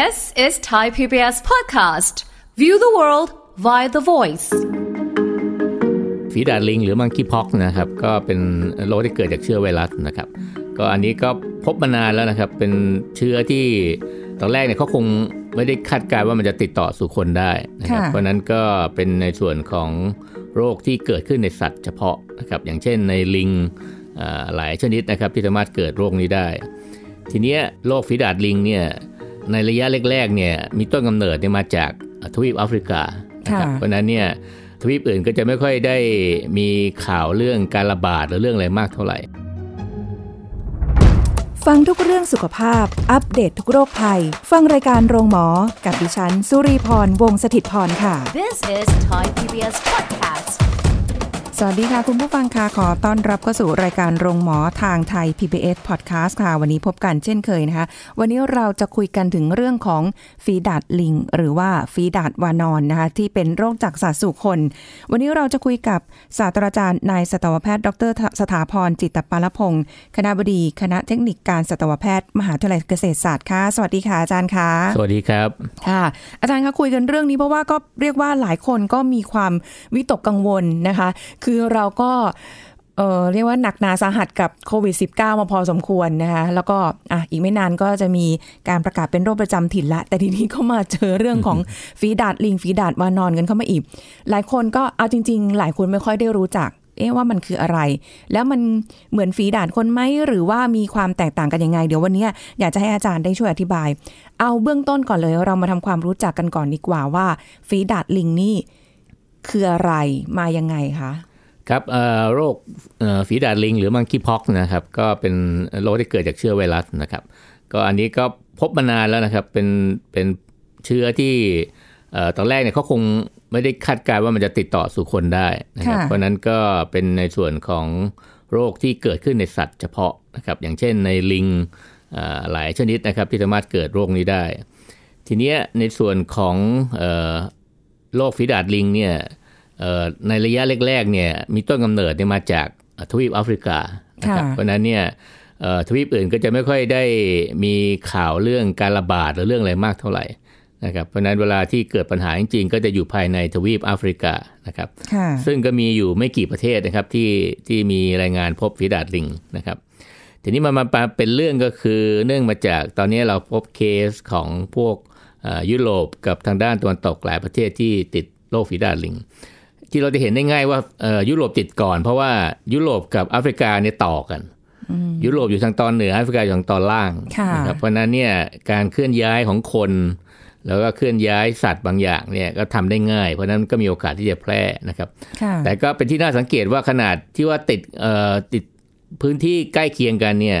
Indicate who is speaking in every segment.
Speaker 1: This is Thai PBS podcast. View the world via the voice.
Speaker 2: ฝีดาดลิงหรือมังคีพ็อกนะครับ ก็เป็นโรคที่เกิดจากเชื้อไวรัสนะครับ ก็อันนี้ก็พบมานานแล้วนะครับ เป็นเชื้อที่ตอนแรกเนี่ยเขาคงไม่ได้คาดการณ์ว่ามันจะติดต่อสู่คนได้นะครับ
Speaker 3: ค่ะ
Speaker 2: เพราะฉะนั้นก็เป็นในส่วนของโรคที่เกิดขึ้นในสัตว์เฉพาะนะครับ อย่างเช่นในลิงอ่าหลายชนิดนะครับที่สามารถเกิดโรคนี้ได้ ทีเนี้ยโรคฝีดาดลิงเนี่ย ในระยะแรกๆเนี่ยมีต้นกำเนิดเนี่ยมาจากทวีปแอฟริกานะครับ
Speaker 3: ค่ะ
Speaker 2: เพราะฉะนั้นเนี่ยทวีปอื่นก็จะไม่ค่อยได้มีข่าวเรื่องการระบาดหรือเรื่องอะไรมากเท่าไหร่
Speaker 3: ฟังทุกเรื่องสุขภาพ อัปเดตททุกโรคภัย ฟังรายการโรงหมอ กับดิฉัน สุรีพร วงศิตพรค่ะ
Speaker 1: This is Thai PBS podcast.
Speaker 3: สวัสดีค่ะ คุณผู้ฟังค่ะขอต้อนรับเข้าสู่รายการโรงหมอทางไทย PBS Podcast ค่ะ วันนี้พบกันเช่นเคยนะคะ วันนี้เราจะคุยกันถึงเรื่องของฝีดาดลิง หรือว่าฝีดาดวานอนนะคะ ที่เป็นโรคจากสัตว์สู่คน วันนี้เราจะคุยกับศาสตราจารย์นายสัตวแพทย์ดร สถาพรจิตปาลพงศ์คณะบดีคณะเทคนิคการสัตวแพทย์ มหาวิทยาลัยเกษตรศาสตร์ค่ะสวัสดีค่ะอาจารย์ค่ะ
Speaker 2: สวัสดีครับ
Speaker 3: ค่ะอาจารย์คะคุยกันเรื่องนี้เพราะว่าก็เรียกว่าหลายคนก็มีความวิตกกังวลนะคะคือเราก็เออเรียกว่าหนักหนาสาหัสกับโควิด -19 มาพอสมควรนะคะแล้วก็อะอีกไม่นานก็จะมีการประกาศเป็นโรคประจำถิ่นละ แต่ทีนี้ก็มาเจอเรื่องของฝีดาดลิงฝีดาดวานอนกันเข้ามาอีก หลายคนก็เอาจริง ๆ หลายคนไม่ค่อยได้รู้จักเอ๊ะว่ามันคืออะไร แล้วมันเหมือนฝีดาดคนไหมหรือว่ามีความแตกต่างกันยังไง เดี๋ยววันเนี้ยอยากจะให้อาจารย์ได้ช่วยอธิบาย เอาเบื้องต้นก่อนเลยเรามาทำความรู้จักกันก่อนดีกว่าว่าฝีดาดลิงนี่คืออะไรมายังไงคะ
Speaker 2: ครับเอ่อโรคเอ่อฝีดาดลิง หรือมังคีพ็อกนะครับ ก็เป็นโรคที่เกิดจากเชื้อไวรัสนะครับ ก็อันนี้ก็พบมานานแล้วนะครับ เป็นเป็นเชื้อที่เอ่อตอนแรกเนี่ยเขาคงไม่ได้คาดการณ์ว่ามันจะติดต่อสู่คนได้นะครับ
Speaker 3: ค่ะ
Speaker 2: เพราะฉะนั้นก็เป็นในส่วนของโรคที่เกิดขึ้นในสัตว์เฉพาะนะครับ อย่างเช่นในลิงอ่าหลายชนิดนะครับที่สามารถเกิดโรคนี้ได้ ทีเนี้ยในส่วนของเอ่อโรคฝีดาดลิงเนี่ยเอ่อ ในระยะแรกๆเนี่ยมีต้นกำเนิดเนี่ยมาจากทวีปแอฟริกานะครับ
Speaker 3: ค่ะ
Speaker 2: เพราะฉะนั้นเนี่ยเอ่อทวีปอื่นก็จะไม่ค่อยได้มีข่าวเรื่องการระบาดหรือเรื่องอะไรมากเท่าไหร่นะครับเพราะฉะนั้นเวลาที่เกิดปัญหาจริงๆ ก็จะอยู่ภายในทวีปแอฟริกานะครับ
Speaker 3: ค่ะ
Speaker 2: ซึ่งก็มีอยู่ไม่กี่ประเทศนะครับที่ที่มีรายงานพบฝีดาดลิงนะครับทีนี้มันมาเป็นเรื่องก็คือเนื่องมาจากตอนนี้เราพบเคสของพวกเอ่อยุโรปกับทางด้านตะวันตกหลายประเทศที่ติดโรคฝีดาดลิง ที่เราจะเห็นได้ง่ายว่าเอ่อยุโรปติดก่อน เพราะว่ายุโรปกับแอฟริกาเนี่ยต่อกัน ยุโรปอยู่ทางตอนเหนือแอฟริกาอยู่ทางตอนล่าง
Speaker 3: ค่ะ
Speaker 2: นะครับเพราะฉะนั้นเนี่ยการเคลื่อนย้ายของคน แล้วก็เคลื่อนย้ายสัตว์บางอย่างเนี่ยก็ทำได้ง่าย เพราะฉะนั้นก็มีโอกาสที่จะแพร่นะครับ
Speaker 3: ค่ะ
Speaker 2: แต่ก็เป็นที่น่าสังเกตว่าขนาดที่ว่าติดเอ่อติดพื้นที่ใกล้เคียงกันเนี่ย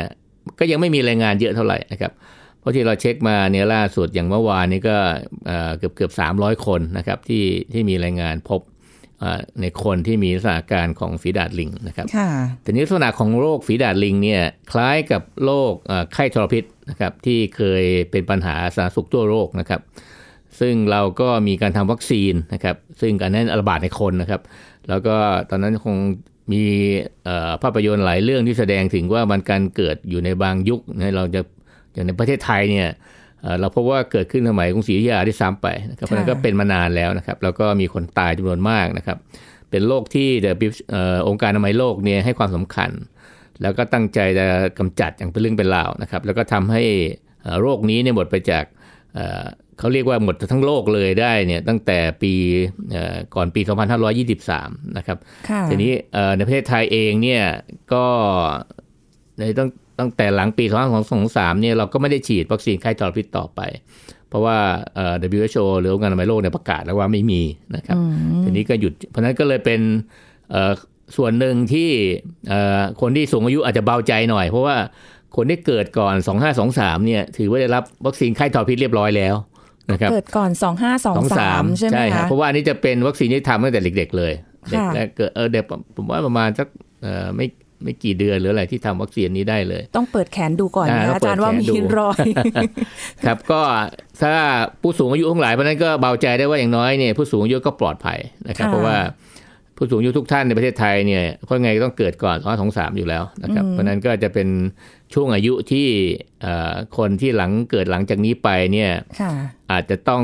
Speaker 2: ก็ยังไม่มีรายงานเยอะเท่าไหร่นะครับเพราะที่เราเช็คมาเนี่ยล่าสุดอย่างเมื่อวานนี้ก็เอ่อเกือบเกือบสามร้อยคนนะครับที่ที่มีรายงานพบเอ่อ ในคนที่มีลักษณะอาการของฝีดาดลิงนะครับ
Speaker 3: ค่ะ
Speaker 2: แต่นี้ลักษณะของโรคฝีดาดลิงเนี่ยคล้ายกับโรคเอ่อไข้ทรพิษนะครับที่เคยเป็นปัญหาสาธารณสุขทั่วโลกนะครับ ซึ่งเราก็มีการทำวัคซีนนะครับ ซึ่งการนั้นระบาดในคนนะครับ แล้วก็ตอนนั้นคงมีเอ่อภาพยนตร์หลายเรื่องที่แสดงถึงว่ามันการเกิดอยู่ในบางยุคนะเราจะอย่างในประเทศไทยเนี่ย เอ่อเราพบว่าเกิดขึ้นสมัยกรุงศรีอยุธยาที่ซ้ำไปนะครับเพราะฉะนั้นก็เป็นมานานแล้วนะครับ แล้วก็มีคนตายจำนวนมากนะครับ เป็นโรคที่ WHO เอ่อองค์การอนามัยโลกเนี่ยให้ความสำคัญ แล้วก็ตั้งใจจะกำจัดอย่างเป็นเรื่องเป็นราวนะครับ แล้วก็ทำให้เอ่อโรคนี้เนี่ยหมดไปจากเอ่อเขาเรียกว่าหมดทั้งโลกเลยได้เนี่ยตั้งแต่ปีเอ่อก่อนปี 2523 นะครับ
Speaker 3: ค่ะ
Speaker 2: ทีนี้เอ่อในประเทศไทยเองเนี่ยก็ในตั้งตั้งแต่หลังปี2523เนี่ยเราก็ไม่ได้ฉีดวัคซีนไข้ทรพิษต่อไป เพราะว่าเอ่อ WHO หรือองค์การอนามัยโลกเนี่ยประกาศแล้วว่าไม่มีนะครับทีนี้ก็หยุด เพราะฉะนั้นก็เลยเป็นเอ่อส่วนหนึ่งที่เอ่อคนที่สูงอายุอาจจะเบาใจหน่อย เพราะว่าคนที่เกิดก่อน 2523เนี่ยถือว่าได้รับวัคซีนไข้ทรพิษเรียบร้อยแล้วนะครับ
Speaker 3: เกิดก่อน 2523 ใช่ไหม
Speaker 2: ใช่ครับ
Speaker 3: คะ
Speaker 2: เพราะว่าอันนี้จะเป็นวัคซีนที่ทำตั้งแต่เด็ก ๆ เลยเด็ก
Speaker 3: ค่ะ
Speaker 2: แรกเกิดเออเด็กผมว่าประมาณสักเอ่อไม่ ไม่กี่เดือนหรืออะไรที่ทำวัคซีนนี้ได้เลย
Speaker 3: ต้องเปิดแขนดูก่อน
Speaker 2: อ่า
Speaker 3: นะ
Speaker 2: ต้อง
Speaker 3: อาจารย์
Speaker 2: เปิด
Speaker 3: ว่า
Speaker 2: แขน
Speaker 3: มี
Speaker 2: ดู
Speaker 3: รอย
Speaker 2: ครับก็ถ้าผู้สูงอายุทั้งหลายเพราะฉะนั้นก็เบาใจได้ว่าอย่างน้อยเนี่ยผู้สูงอายุก็ปลอดภัยนะครับ
Speaker 3: ค่ะ
Speaker 2: เพราะว่า ผผู้สูงอายุทุกท่านในประเทศไทยเนี่ยเพราะไงก็ต้องเกิดก่อน2 2 3อยู่แล้วนะครับ เพราะนั้นก็จะเป็นช่วงอายุที่คนที่หลังเกิดหลังจากนี้ไปเนี่ยอาจจะต้อง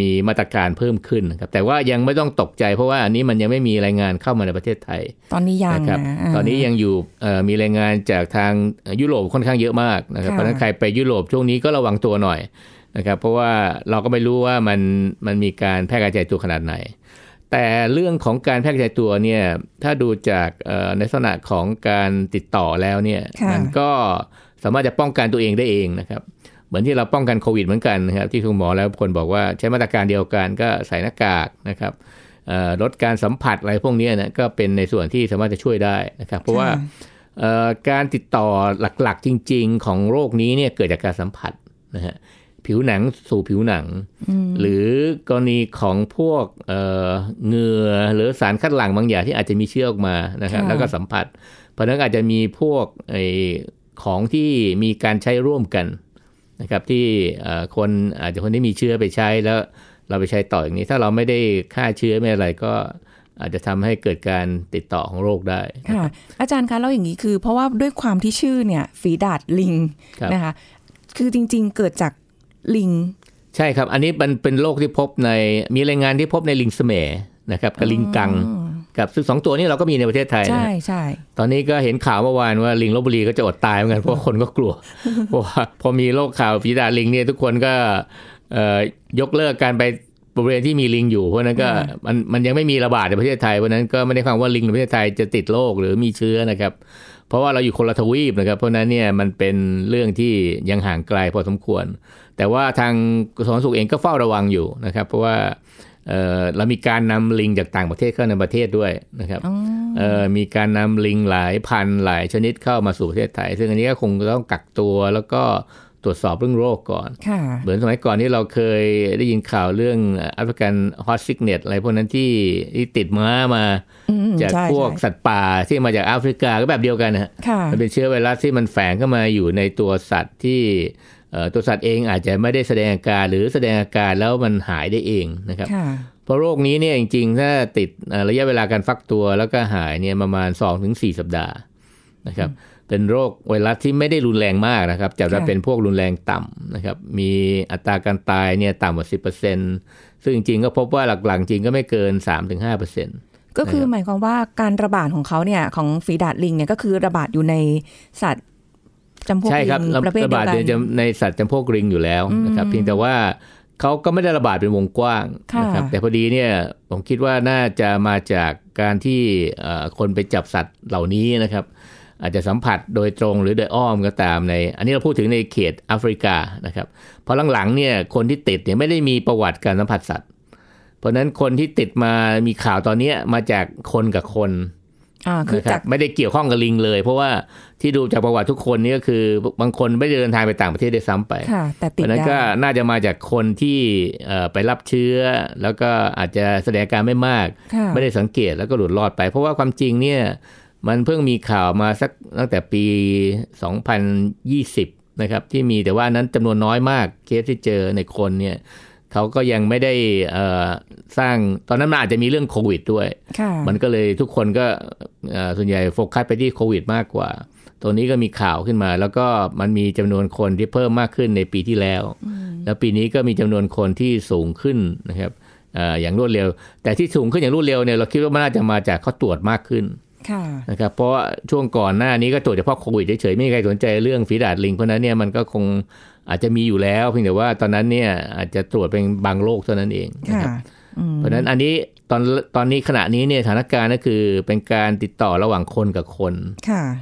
Speaker 2: มีมาตรการเพิ่มขึ้นนะครับ แต่ว่ายังไม่ต้องตกใจเพราะว่าอันนี้มันยังไม่มีรายงานเข้ามาในประเทศไทย
Speaker 3: ตอนนี้ยัง
Speaker 2: นะตอนนี้ยังอยู่มีรายงานจากทางยุโรปค่อนข้างเยอะมากนะครับเพราะนั้นใครไปยุโรปช่วงนี้ก็ระวังตัวหน่อยนะครับ เพราะว่าเราก็ไม่รู้ว่ามันมันมีการแพร่กระจายตัวขนาดไหน แต่เรื่องของการแพร่กระจายตัวเนี่ยถ้าดูจากในลักษณะของการติดต่อแล้วเนี่ยมันก็สามารถจะป้องกันตัวเองได้เองนะครับเหมือนที่เราป้องกันโควิดเหมือนกันนะครับที่คุณหมอแล้วคนบอกว่าใช้มาตรการเดียวกันก็ใส่หน้ากากนะครับลดการสัมผัสอะไรพวกนี้นะก็เป็นในส่วนที่สามารถจะช่วยได้นะครับเพราะว่าการติดต่อหลักๆจริง ๆ ของโรคนี้เนี่ยเกิดจากการสัมผัสนะฮะ ผิวหนังสู่ผิวหนัง หรือกรณีของพวกเหงื่อหรือสารคัดหลั่งบางอย่างที่อาจจะมีเชื้อออกมานะครับแล้วก็สัมผัส เพราะนั้นอาจจะมีพวกอของที่มีการใช้ร่วมกันนะครับที่คนอาจจะคนที่มีเชื้อไปใช้แล้วเราไปใช้ต่ออย่างนี้ ถ้าเราไม่ได้ฆ่าเชื้อไม่อะไรก็อาจจะทำให้เกิดการติดต่อของโรคได้
Speaker 3: ค่ะอาจารย์คะแล้วอย่างนี้คือ เพราะว่าด้วยความที่ชื่อเนี่ยฝีดาดลิงนะคะคือจริง ๆ เกิดจาก ลิง
Speaker 2: ใช่ครับ อันนี้มันเป็นโรคที่พบในมีรายงานที่พบในลิงสเมนะครับกับลิงกังกับซึ่งสองตัวนี้เราก็มีในประเทศไทย
Speaker 3: ใช่ใช่
Speaker 2: ตอนนี้ก็เห็นข่าวเมื่อวานว่าลิงลบบุรีก็จะอดตายเหมือนกันเพราะคนก็กลัวเพราะว่าพอมีโรคข่าวฝีดาลิงเนี่ยทุกคนก็ยกเลิกการไปบริเวณที่มีลิงอยู่เพราะนั้นก็มันมันยังไม่มีระบาดในประเทศไทยเพราะนั้นก็ไม่ได้ฟังว่าลิงในประเทศไทยจะติดโรคหรือมีเชื้อนะครับ เพราะว่าเราอยู่คนละทวีปนะครับ เพราะนั้นเนี่ยมันเป็นเรื่องที่ยังห่างไกลพอสมควร แต่ว่าทางกระทรวงสุขเองก็เฝ้าระวังอยู่นะครับ เพราะว่าเรามีการนำลิงจากต่างประเทศเข้าในประเทศด้วยนะครับมีการนำลิงหลายพันหลายชนิดเข้ามาสู่ประเทศไทย ซึ่งอันนี้ก็คงต้องกักตัวแล้วก็ ตรวจสอบเรื่องโรคก่อน เหมือนสมัยก่อนที่เราเคยได้ยินข่าวเรื่องแอฟริกันฮอตซิกเนตอะไรพวกนั้นที่ที่ติดม้ามา จากพวกสัตว์ป่าที่มาจากแอฟริกาก็แบบเดียวกันนะมันเป็นเชื้อไวรัสที่มันแฝงเข้ามาอยู่ในตัวสัตว์ที่ตัวสัตว์เองอาจจะไม่ได้แสดงอาการหรือแสดงอาการแล้วมันหายได้เองนะครับเพราะโรคนี้เนี่ยจริงๆ ถ้าติดระยะเวลาการฟักตัวแล้วก็หายเนี่ยประมาณ 2-4 สัปดาห์นะครับ เป็นโรคไวรัสที่ไม่ได้รุนแรงมากนะครับจะเป็นพวกรุนแรงต่ำนะครับ มีอัตราการตายเนี่ยต่ำกว่าสิบเปอร์เซ็นซึ่งจริงก็พบว่าหลักๆจริงก็ไม่เกินสามถึงห้าเปอร์เซ็น
Speaker 3: ก็คือหมายความว่าการระบาดของเขาเนี่ยของฝีดาดลิงเนี่ยก็คือระบาดอยู่ในสัตว์จำพวกลิง
Speaker 2: ประเภทเดียวกันในสัตว์จำพวกลิงอยู่แล้วนะครับ เพียงแต่ว่าเขาก็ไม่ได้ระบาดเป็นวงกว้างนะครับ แต่พอดีเนี่ยผมคิดว่าน่าจะมาจากการที่คนไปจับสัตว์เหล่านี้นะครับ อาจจะสัมผัสโดยตรงหรือโดยอ้อมก็ตามใน อันนี้เราพูดถึงในเขตแอฟริกานะครับเพราะหลังๆเนี่ยคนที่ติดเนี่ยไม่ได้มีประวัติการสัมผัสสัตว์ เพราะนั้นคนที่ติดมามีข่าวตอนนี้มาจากคนกับคน
Speaker 3: อ่าคือจาก
Speaker 2: ไม่ได้เกี่ยวข้องกับลิงเลย เพราะว่าที่ดูจากประวัติทุกคนนี่ก็คือบางคนไม่ได้เดินทางไปต่างประเทศได้ซ้ำไป
Speaker 3: ค่ะแต่ติด
Speaker 2: นั้นก็น่าจะมาจากคนที่ไปรับเชื้อ แล้วก็อาจจะแสดงการไม่มาก ไม่ได้สังเกตแล้วก็หลุดรอดไป เพราะว่าความจริงเนี่ย มันเพิ่งมีข่าวมาสักตั้งแต่ปี 2020 นะครับ ที่มีแต่ว่านั้นจำนวนน้อยมากเคสที่เจอในคนเนี่ยเขาก็ยังไม่ได้สร้างตอนนั้นมันอาจจะมีเรื่องโควิดด้วย มันก็เลยทุกคนก็ส่วนใหญ่โฟกัสไปที่โควิดมากกว่า ตัวนี้ก็มีข่าวขึ้นมา แล้วก็มันมีจำนวนคนที่เพิ่มมากขึ้นในปีที่แล้ว แล้วปีนี้ก็มีจำนวนคนที่สูงขึ้นนะครับอย่างรวดเร็ว แต่ที่สูงขึ้นอย่างรวดเร็วเนี่ยเราคิดว่ามันน่าจะมาจากเขาตรวจมากขึ้น นะครับเพราะช่วงก่อนหน้านี้ก็ตรวจเฉพาะโควิดเฉยๆไม่มีใครสนใจเรื่องฝีดาดลิง เพราะนั้นเนี่ยมันก็คงอาจจะมีอยู่แล้วเพียงแต่ว่าตอนนั้นเนี่ยอาจจะตรวจเป็นบางโรคเท่านั้นเองนะครับเพราะนั้นอันนี้ตอนตอนนี้ขณะนี้เนี่ยสถานการณ์ก็คือเป็นการติดต่อระหว่างคนกับคน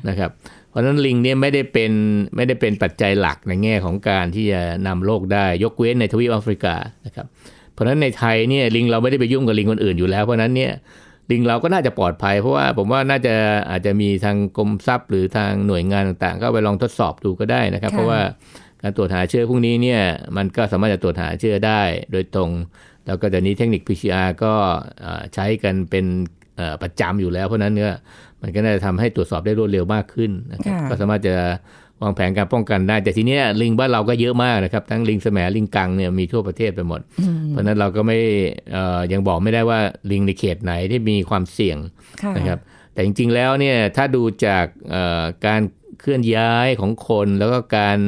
Speaker 2: นะครับ เพราะนั้นลิงเนี่ยไม่ได้เป็นไม่ได้เป็นปัจจัยหลักในแง่ของการที่จะนำโรคได้ยกเว้นในทวีปแอฟริกานะครับ เพราะฉะนั้นในไทยเนี่ยลิงเราไม่ได้ไปยุ่งกับลิงคนอื่นอยู่แล้ว เพราะนั้นเนี่ย ลิงเราก็น่าจะปลอดภัย เพราะว่าผมว่าน่าจะอาจจะมีทางกรมทรัพย์ หรือทางหน่วยงานต่างๆ ก็ไปลองทดสอบดูก็ได้นะครับ เพราะว่าการตรวจหาเชื้อพวกนี้เนี่ยมันก็สามารถจะตรวจหาเชื้อได้ โดยตรง แล้วก็จะนี้เทคนิค PCR ก็ใช้กันเป็นประจำอยู่แล้วเพราะนั้นเนี่ยมันก็น่าจะทำให้ตรวจสอบได้รวดเร็วมากขึ้นนะครับก็สามารถจะ วางแผนการป้องกันได้ แต่ทีเนี้ยลิงบ้านเราก็เยอะมากนะครับ ทั้งลิงแสมลิงกังเนี่ยมีทั่วประเทศไปหมด เพราะฉะนั้นเราก็ไม่เอ่อยังบอกไม่ได้ว่าลิงในเขตไหนที่มีความเสี่ยง
Speaker 3: ค่ะ
Speaker 2: นะครับแต่จริงๆแล้วเนี่ยถ้าดูจากเอ่อการเคลื่อนย้ายของคนแล้วก็การ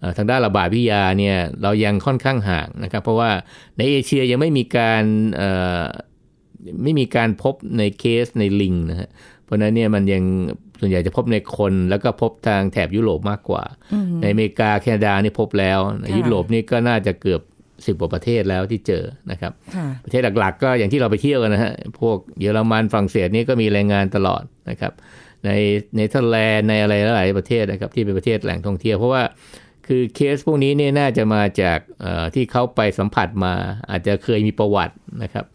Speaker 2: เอ่อทางด้านระบาดวิทยาเนี่ยเรายังค่อนข้างห่างนะครับ เพราะว่าในเอเชียยังไม่มีการเอ่อไม่มีการพบในเคสในลิงนะฮะเพราะฉะนั้นเนี่ยมันยัง ส่วนใหญ่จะพบในคนแล้วก็พบทางแถบยุโรปมากกว่า ในอเมริกาแคนาดานี่พบแล้วใน
Speaker 3: ค่ะ
Speaker 2: ยุโรปนี่ก็น่าจะเกือบสิบกว่าประเทศแล้วที่เจอนะครับ
Speaker 3: ค่ะ
Speaker 2: ประเทศหลักๆ ก็อย่างที่เราไปเที่ยวกันนะฮะ พวกเยอรมันฝรั่งเศสนี่ก็มีรายงานตลอดนะครับ ในเนเธอร์แลนด์ในอะไรหลายๆประเทศนะครับที่เป็นประเทศแหล่งท่องเที่ยว เพราะว่าคือเคสพวกนี้เนี่ยน่าจะมาจากเอ่อที่เขาไปสัมผัสมา อาจจะเคยมีประวัตินะครับ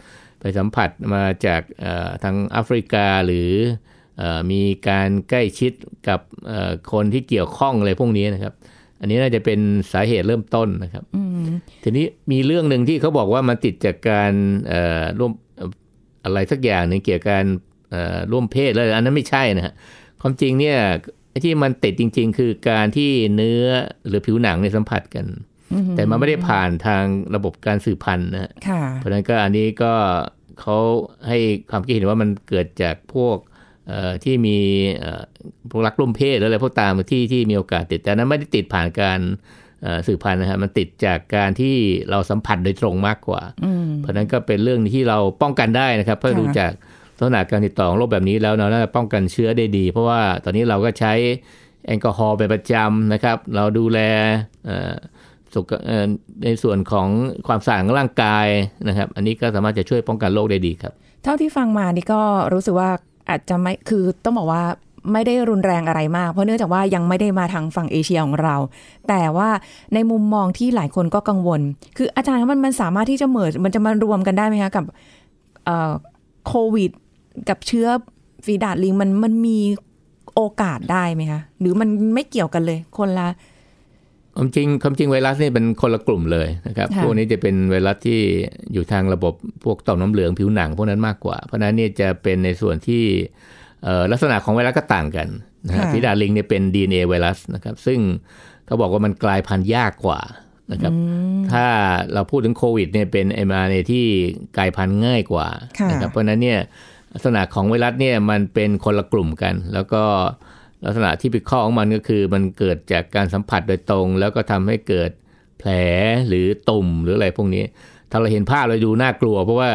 Speaker 2: ไปสัมผัสมาจากเอ่อทางแอฟริกาหรือเอ่อ มีการใกล้ชิดกับเอ่อคนที่เกี่ยวข้องอะไรพวกนี้นะครับ อันนี้น่าจะเป็นสาเหตุเริ่มต้นนะครับทีนี้มีเรื่องหนึ่งที่เขาบอกว่ามันติดจากการเอ่อร่วมเอ่ออะไรสักอย่างหนึ่งเกี่ยวกับการเอ่อร่วมเพศแล้วอันนั้นไม่ใช่นะฮะความจริงเนี่ยไอ้ที่มันติดจริง ๆ คือการที่เนื้อหรือผิวหนังเนี่ยสัมผัสกัน แต่มันไม่ได้ผ่านทางระบบการสืบพันธุ์นะฮะ
Speaker 3: ค่ะ
Speaker 2: เพราะฉะนั้นก็อันนี้ก็เขาให้ความคิดเห็นว่ามันเกิดจากพวกเอ่อ ที่มีเอ่อพวกรักร่วมเพศหรืออะไรพวกตามที่ที่มีโอกาสติดแต่นั้นไม่ได้ติดผ่านการเอ่อสืบพันธุ์นะฮะมันติดจากการที่เราสัมผัสโดยตรงมากกว่า เพราะฉะนั้นก็เป็นเรื่องที่เราป้องกันได้นะครับเพราะ
Speaker 3: ค่ะ
Speaker 2: ดูจากลักษณะการติดต่อของโรคแบบนี้แล้วเราน่าจะป้องกันเชื้อได้ดี เพราะว่าตอนนี้เราก็ใช้แอลกอฮอล์เป็นประจำนะครับ เราดูแลเอ่อสุขเอ่อในส่วนของความสะอาดของร่างกายนะครับ อันนี้ก็สามารถจะช่วยป้องกันโรคได้ดีครับ
Speaker 3: เท่าที่ฟังมานี่ก็รู้สึกว่า อาจจะไม่คือต้องบอกว่าไม่ได้รุนแรงอะไรมาก เพราะเนื่องจากว่ายังไม่ได้มาทางฝั่งเอเชียของเรา แต่ว่าในมุมมองที่หลายคนก็กังวล คืออาจารย์มันมันสามารถที่จะเหมิดมันจะมารวมกันได้ไหมคะกับโควิด กับเชื้อฝีดาดลิงมันมันมีโอกาสได้ไหมคะหรือมันไม่เกี่ยวกันเลย คนละ
Speaker 2: ความจริงความจริงไวรัสนี่เป็นคนละกลุ่มเลยนะครับ
Speaker 3: ค่ะ
Speaker 2: พวกนี้จะเป็นไวรัสที่อยู่ทางระบบพวกต่อมน้ำเหลืองผิวหนังพวกนั้นมากกว่า เพราะฉะนั้นเนี่ยจะเป็นในส่วนที่เอ่อลักษณะของไวรัสก็ต่างกันนะฮะ
Speaker 3: ค่ะ
Speaker 2: ฟีดาดลิงเนี่ยเป็น DNA ไวรัสนะครับ ซึ่งเขาบอกว่ามันกลายพันธุ์ยากกว่านะครับ ถ้าเราพูดถึงโควิดเนี่ยเป็น mRNA ที่กลายพันธุ์ง่ายกว่า
Speaker 3: ค่ะ
Speaker 2: นะครับเพราะฉะนั้นเนี่ยลักษณะของไวรัสเนี่ยมันเป็นคนละกลุ่มกัน แล้วก็ ลักษณะที่เป็นข้อของมันก็คือ มันเกิดจากการสัมผัสโดยตรง แล้วก็ทำให้เกิดแผลหรือตุ่มหรืออะไรพวกนี้ ถ้าเราเห็นภาพเราดูน่ากลัว เพราะว่า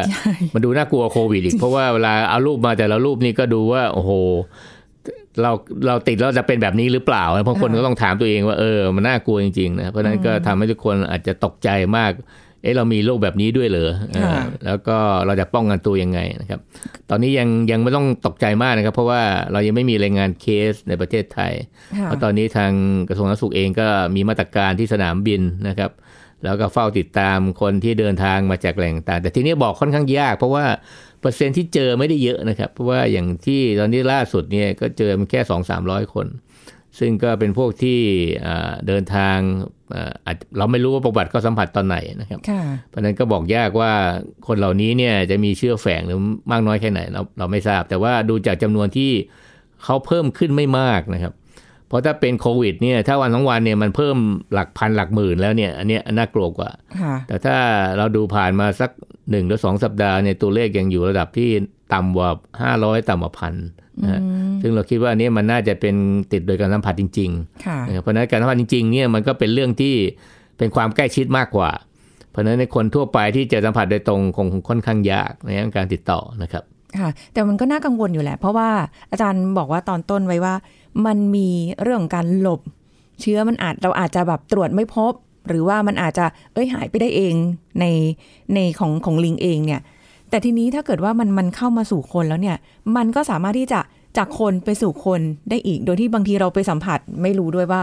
Speaker 2: มันดูน่ากลัวโควิดอีก เพราะว่าเวลาเอารูปมาแต่ละรูปนี่ก็ดูว่าโอ้โหเราเราติดแล้วจะเป็นแบบนี้หรือเปล่าเพราะคนก็ต้องถามตัวเองว่าเออมันน่ากลัวจริงๆนะเพราะฉะนั้นก็ทำให้ทุกคนอาจจะตกใจมาก เอ๊ะเรามีโรคแบบนี้ด้วยเหรอเออ
Speaker 3: ค่ะ
Speaker 2: แล้วก็เราจะป้องกันตัวยังไงนะครับ ตอนนี้ยังยังไม่ต้องตกใจมากนะครับ เพราะว่าเรายังไม่มีรายงานเคสในประเทศไทย
Speaker 3: ค่ะ
Speaker 2: เพราะตอนนี้ทางกระทรวงสาธารณสุขเองก็มีมาตรการที่สนามบินนะครับ แล้วก็เฝ้าติดตามคนที่เดินทางมาจากแหล่งต่าง แต่ทีนี้บอกค่อนข้างยาก เพราะว่าเปอร์เซ็นต์ที่เจอไม่ได้เยอะนะครับ เพราะว่าอย่างที่ตอนนี้ล่าสุดเนี่ยก็เจอมันแค่สองสามร้อยคน ซึ่งก็เป็นพวกที่อ่าเดินทางอ่าอาจเราไม่รู้ว่าประวัติเขาสัมผัสตอนไหนนะครับ
Speaker 3: ค่ะ
Speaker 2: เพราะฉะนั้นก็บอกยากว่าคนเหล่านี้เนี่ยจะมีเชื้อแฝงหรือมากน้อยแค่ไหนเราเราไม่ทราบ แต่ว่าดูจากจำนวนที่เขาเพิ่มขึ้นไม่มากนะครับ เพราะถ้าเป็นโควิดเนี่ยถ้าวันสองวันเนี่ยมันเพิ่มหลักพันหลักหมื่นแล้วเนี่ยอันเนี้ยน่ากลัวกว่า
Speaker 3: ค่ะ
Speaker 2: แต่ถ้าเราดูผ่านมาสักหนึ่งหรือสองสัปดาห์เนี่ยตัวเลขยังอยู่ระดับที่ ต่ำกว่าห้าร้อยต่ำกว่าพันนะฮะซึ่งเราคิดว่าอันนี้มันน่าจะเป็นติดโดยการสัมผัสจริงๆ
Speaker 3: ค่ะ
Speaker 2: นะครับเพราะฉะนั้นการสัมผัสจริงๆเนี่ยมันก็เป็นเรื่องที่เป็นความใกล้ชิดมากกว่า เพราะฉะนั้นในคนทั่วไปที่จะสัมผัสโดยตรงคงค่อนข้างยากในเรื่องการติดต่อนะครับ
Speaker 3: ค่ะแต่มันก็น่ากังวลอยู่แหละ เพราะว่าอาจารย์บอกว่าตอนต้นไว้ว่า มันมีเรื่องของการหลบ เชื้อมันอาจเราอาจจะแบบตรวจไม่พบ หรือว่ามันอาจจะเอ้ยหายไปได้เองในในของของลิงเองเนี่ย แต่ทีนี้ถ้าเกิดว่ามันมันเข้ามาสู่คนแล้วเนี่ย มันก็สามารถที่จะจากคนไปสู่คนได้อีก โดยที่บางทีเราไปสัมผัสไม่รู้ด้วยว่า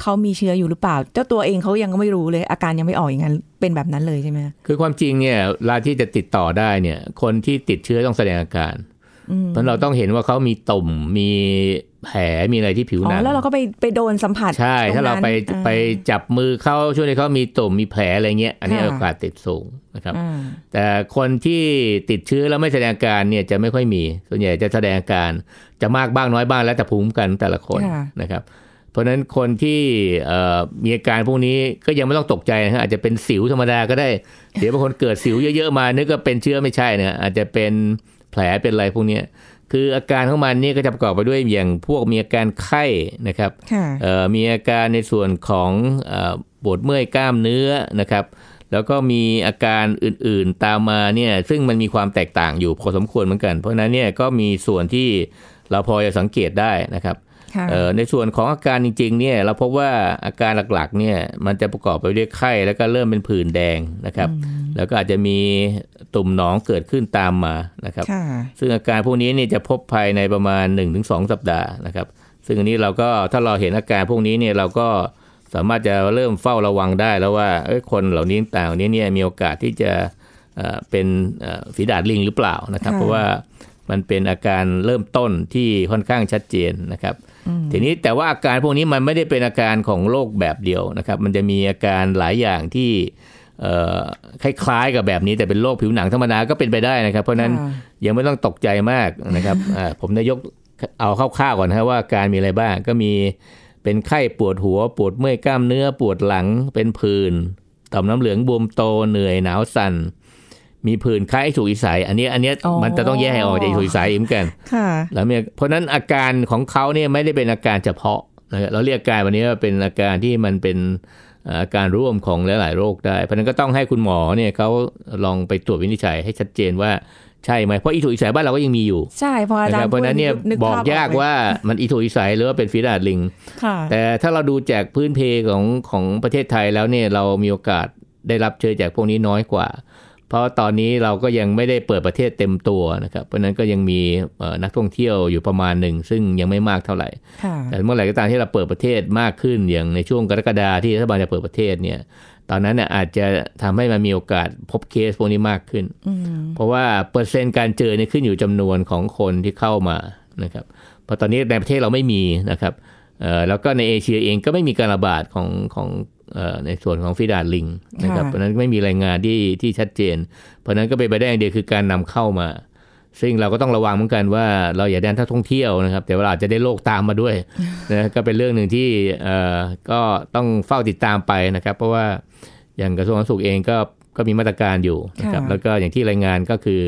Speaker 3: เขามีเชื้ออยู่หรือเปล่า เจ้าตัวเองเขายังไม่รู้เลย อาการยังไม่ออกอย่างนั้น เป็นแบบนั้นเลยใช่ไหมคะ
Speaker 2: คือความจริงเนี่ยเวลาที่จะติดต่อได้เนี่ย คนที่ติดเชื้อต้องแสดงอาการ เพราะเราต้องเห็นว่าเขามีตุ่มมีแผลมีอะไรที่ผิว
Speaker 3: อ๋
Speaker 2: หนั
Speaker 3: องแล้วเราก็ไปไปโดนสัมผัส
Speaker 2: ใช่
Speaker 3: ตง
Speaker 2: ถ้าเรา
Speaker 3: นั้น
Speaker 2: ไป
Speaker 3: อ่
Speaker 2: ไปจับมือเขาช่วยให้เขามีตุ่มมีแผลอะไรเงี้ย อันนี้
Speaker 3: ค่ะ
Speaker 2: โอกาสติดสูงนะครับ
Speaker 3: อ่า
Speaker 2: แต่คนที่ติดเชื้อแล้วไม่แสดงอาการเนี่ยจะไม่ค่อยมี ส่วนใหญ่จะแสดงอาการจะมากบ้างน้อยบ้างแล้วแต่ภูมิคุ้มกันแต่ละคน
Speaker 3: ค่ะ
Speaker 2: นะครับเพราะฉะนั้นคนที่เอ่อมีอาการพวกนี้ก็ยังไม่ต้องตกใจนะฮะอาจจะเป็นสิวธรรมดาก็ได้ เดี๋ยวบางคนเกิดสิวเยอะๆมานึกว่าเป็นเชื้อไม่ใช่นะอาจจะเป็น แผลเป็นอะไรพวกเนี้ยคืออาการของมันนี่ก็จะประกอบไปด้วยอย่างพวกมีอาการไข้นะครับ
Speaker 3: ค่ะ
Speaker 2: เอ่อมีอาการในส่วนของเอ่อปวดเมื่อยกล้ามเนื้อนะครับแล้วก็มีอาการอื่นๆตามมาเนี่ยซึ่งมันมีความแตกต่างอยู่พอสมควรเหมือนกัน เพราะฉะนั้นเนี่ยก็มีส่วนที่เราพอจะสังเกตได้นะครับ
Speaker 3: ค่ะ
Speaker 2: เอ่อ ในส่วนของอาการจริงๆเนี่ยเราพบว่าอาการหลักๆเนี่ยมันจะประกอบไปด้วยไข้แล้วก็เริ่มเป็นผื่นแดงนะครับ แล้วก็อาจจะมีตุ่มหนองเกิดขึ้นตามมานะครับ
Speaker 3: ค่ะ
Speaker 2: ซึ่งอาการพวกนี้เนี่ยจะพบภายในประมาณ 1-2 สัปดาห์นะครับ ซึ่งอันนี้เราก็ถ้าเราเห็นอาการพวกนี้เนี่ยเราก็สามารถจะเริ่มเฝ้าระวังได้แล้วว่าเอ้ยคนเหล่านี้ต่างเหล่านี้เนี่ยมีโอกาสที่จะเอ่อเป็นเอ่อฝีดาดลิงหรือเปล่านะครับ
Speaker 3: ค่ะ
Speaker 2: เพราะว่ามันเป็นอาการเริ่มต้นที่ค่อนข้างชัดเจนนะครับ ทีนี้แต่ว่าอาการพวกนี้มันไม่ได้เป็นอาการของโรคแบบเดียวนะครับ มันจะมีอาการหลายอย่างที่เอ่อคล้ายๆกับแบบนี้แต่เป็นโรคผิวหนังธรรมดาก็เป็นไปได้นะครับ เพราะฉะนั้น
Speaker 3: ค่ะ
Speaker 2: ยังไม่ต้องตกใจมากนะครับอ่าผมจะยกเอาคร่าวๆก่อนนะครับว่าอาการมีอะไรบ้างก็มีเป็นไข้ปวดหัว ปวดเมื่อยกล้ามเนื้อ ปวดหลังเป็นผื่นต่อมน้ำเหลืองบวมโตเหนื่อยหนาวสั่น มีผื่นคล้ายสุกอีใสอันนี้อันนี้
Speaker 3: อ๋อ
Speaker 2: มันจะต้องแยกออกจากสุกอีใสอีกเหมือนกัน
Speaker 3: ค่ะ
Speaker 2: แล้วเนี่ยเพราะฉะนั้นอาการของเขาเนี่ยไม่ได้เป็นอาการเฉพาะนะครับเราเรียกอาการวันนี้ว่าเป็นอาการที่มันเป็นเอ่ออาการร่วมของหลายๆโรคได้ เพราะฉะนั้นก็ต้องให้คุณหมอเนี่ยเขาลองไปตรวจวินิจฉัยให้ชัดเจนว่าใช่ไหมเพราะอีถูกอีสายบ้านเราก็ยังมีอยู่
Speaker 3: ใช่พออา
Speaker 2: นะ
Speaker 3: จาร
Speaker 2: ครับ
Speaker 3: ย์
Speaker 2: เพราะฉะนั้นเนี่ย
Speaker 3: พูด
Speaker 2: บอก
Speaker 3: ภพ
Speaker 2: ยาก
Speaker 3: เลย
Speaker 2: ว่ามันอีถูกอีสายหรือว่าเป็นฟีดาดลิง
Speaker 3: ค่ะ
Speaker 2: แต่ถ้าเราดูจากพื้นเพของของประเทศไทยแล้วเนี่ยเรามีโอกาสได้รับเชื้อจากพวกนี้น้อยกว่า เพราะตอนนี้เราก็ยังไม่ได้เปิดประเทศเต็มตัวนะครับ เพราะฉะนั้นก็ยังมีเอ่อนักท่องเที่ยวอยู่ประมาณหนึ่ง ซึ่งยังไม่มากเท่าไหร่
Speaker 3: ค่ะ
Speaker 2: แต่เมื่อไหร่ก็ตามที่เราเปิดประเทศมากขึ้นอย่างในช่วงกรกฎาที่รัฐบาลจะเปิดประเทศเนี่ยตอนนั้นเนี่ยอาจจะทำให้มันมีโอกาสพบเคสพวกนี้มากขึ้น
Speaker 3: อืม
Speaker 2: เพราะว่าเปอร์เซ็นต์การเจอเนี่ยขึ้นอยู่จำนวนของคนที่เข้ามานะครับเพราะตอนนี้ในประเทศเราไม่มีนะครับเอ่อแล้วก็ในเอเชียเองก็ไม่มีการระบาดของของเอ่อ ในส่วนของฟีดาดลิงนะครับ
Speaker 3: ค่ะ
Speaker 2: เพราะฉะนั้นไม่มีรายงานที่ที่ชัดเจน เพราะฉะนั้นก็เป็นไปได้อย่างเดียวคือการนำเข้ามา ซึ่งเราก็ต้องระวังเหมือนกันว่าเราอย่าได้นักท่องเที่ยวนะครับ แต่ว่าอาจจะได้โรคตามมาด้วยนะก็เป็นเรื่องหนึ่งที่เอ่อก็ต้องเฝ้าติดตามไปนะครับ เพราะว่าอย่างกระทรวงสาธารณสุขเองก็ก็มีมาตรการอยู่นะครับ
Speaker 3: ค่ะ
Speaker 2: แล้วก็อย่างที่รายงานก็คือ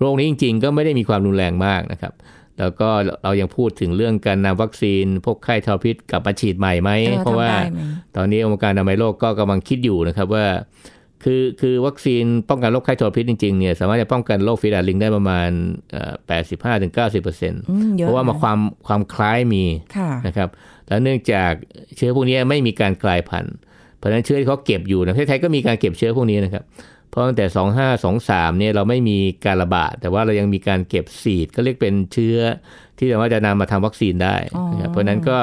Speaker 2: โรคนี้จริง ๆ ก็ไม่ได้มีความรุนแรงมากนะครับ แล้วก็เรายังพูดถึงเรื่องการนำวัคซีน พวกไข้ทรพิษกลับมาฉีดใหม่ไหม
Speaker 3: ออ
Speaker 2: เพราะว่า
Speaker 3: ทำได้ไหม
Speaker 2: ตอนนี้องค์การอนามัยโลกก็กำลังคิดอยู่นะครับว่า คือคือวัคซีนป้องกันโรคไข้ทรพิษจริงๆเนี่ยสามารถจะป้องกันโรคฟีดาดลิงได้ประมาณแปดสิบห้าถึงเก้าสิบเปอร์เซ็นต์
Speaker 3: อืมเยอะ
Speaker 2: เพราะว่ามาความความคล้ายมี
Speaker 3: ค่ะ
Speaker 2: นะครับแล้วเนื่องจากเชื้อพวกนี้ไม่มีการกลายพันธุ์เพราะฉะนั้นเชื้อที่เขาเก็บอยู่ในประเทศไทยก็มีการเก็บเชื้อพวกนี้นะครับ เพราะตั้งแต่25 23เนี่ยเราไม่มีการระบาด แต่ว่าเรายังมีการเก็บซีดก็เรียกเป็นเชื้อ ที่สามารถจะนำมาทำวัคซีนได้นะครับ
Speaker 3: อ๋อ
Speaker 2: เพราะฉะนั้นก็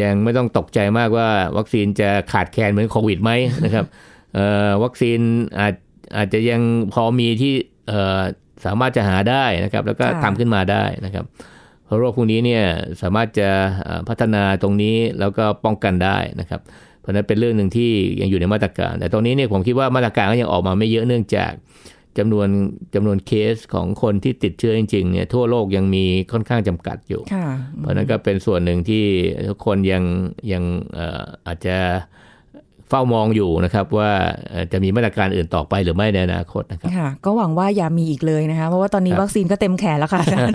Speaker 2: ยังไม่ต้องตกใจมากว่าวัคซีนจะขาดแคลนเหมือนโควิดไหมนะครับเอ่อวัคซีนอาจอาจจะยังพอมีที่เอ่อสามารถจะหาได้นะครับ แล้วก็
Speaker 3: ค่ะ
Speaker 2: ทำขึ้นมาได้นะครับเพราะโรคพวกนี้เนี่ยสามารถจะเอ่อพัฒนาตรงนี้แล้วก็ป้องกันได้นะครับ เพราะฉะนั้นเป็นเรื่องหนึ่งที่ยังอยู่ในมาตรการ แต่ตรงนี้เนี่ยผมคิดว่ามาตรการก็ยังออกมาไม่เยอะเนื่องจากจำนวนจำนวนเคสของคนที่ติดเชื้อจริงๆเนี่ยทั่วโลกยังมีค่อนข้างจำกัดอยู่
Speaker 3: ค่ะ
Speaker 2: เพราะฉะนั้นก็เป็นส่วนหนึ่งที่ทุกคนยังยังเอ่ออาจจะ เฝ้ามองอยู่นะครับว่าเอ่อจะมีมาตรการอื่นต่อไปหรือไม่ในอนาคตนะครับ
Speaker 3: ค่ะก็หวังว่าอย่ามีอีกเลยนะคะเพราะว่าตอนนี้
Speaker 2: ครับ
Speaker 3: วัคซีนก็เต็มแขนแล้วค่ะอาจารย์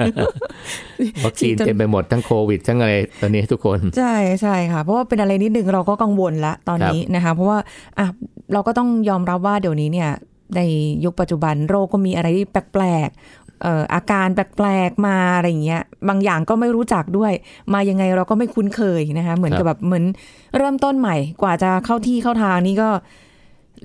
Speaker 2: วัคซีนเต็มไปหมดทั้งโควิด ทั้งอะไรตอนนี้ทุกคน
Speaker 3: ใช่ใช่ค่ะ เพราะว่าเป็นอะไรนิดนึงเราก็กังวลละตอนนี้นะคะเพราะว่าอะเราก็ต้องยอมรับว่าเดี๋ยวนี้เนี่ยในยุคปัจจุบันโรคก็มีอะไรที่แปลกๆเอ่ออาการแปลกๆมาอะไรเงี้ย บางอย่างก็ไม่รู้จักด้วย มายังไงเราก็ไม่คุ้นเคยนะคะ เหมือนกับแบบเหมือนเริ่มต้นใหม่ กว่าจะเข้าที่เข้าทางนี่ก็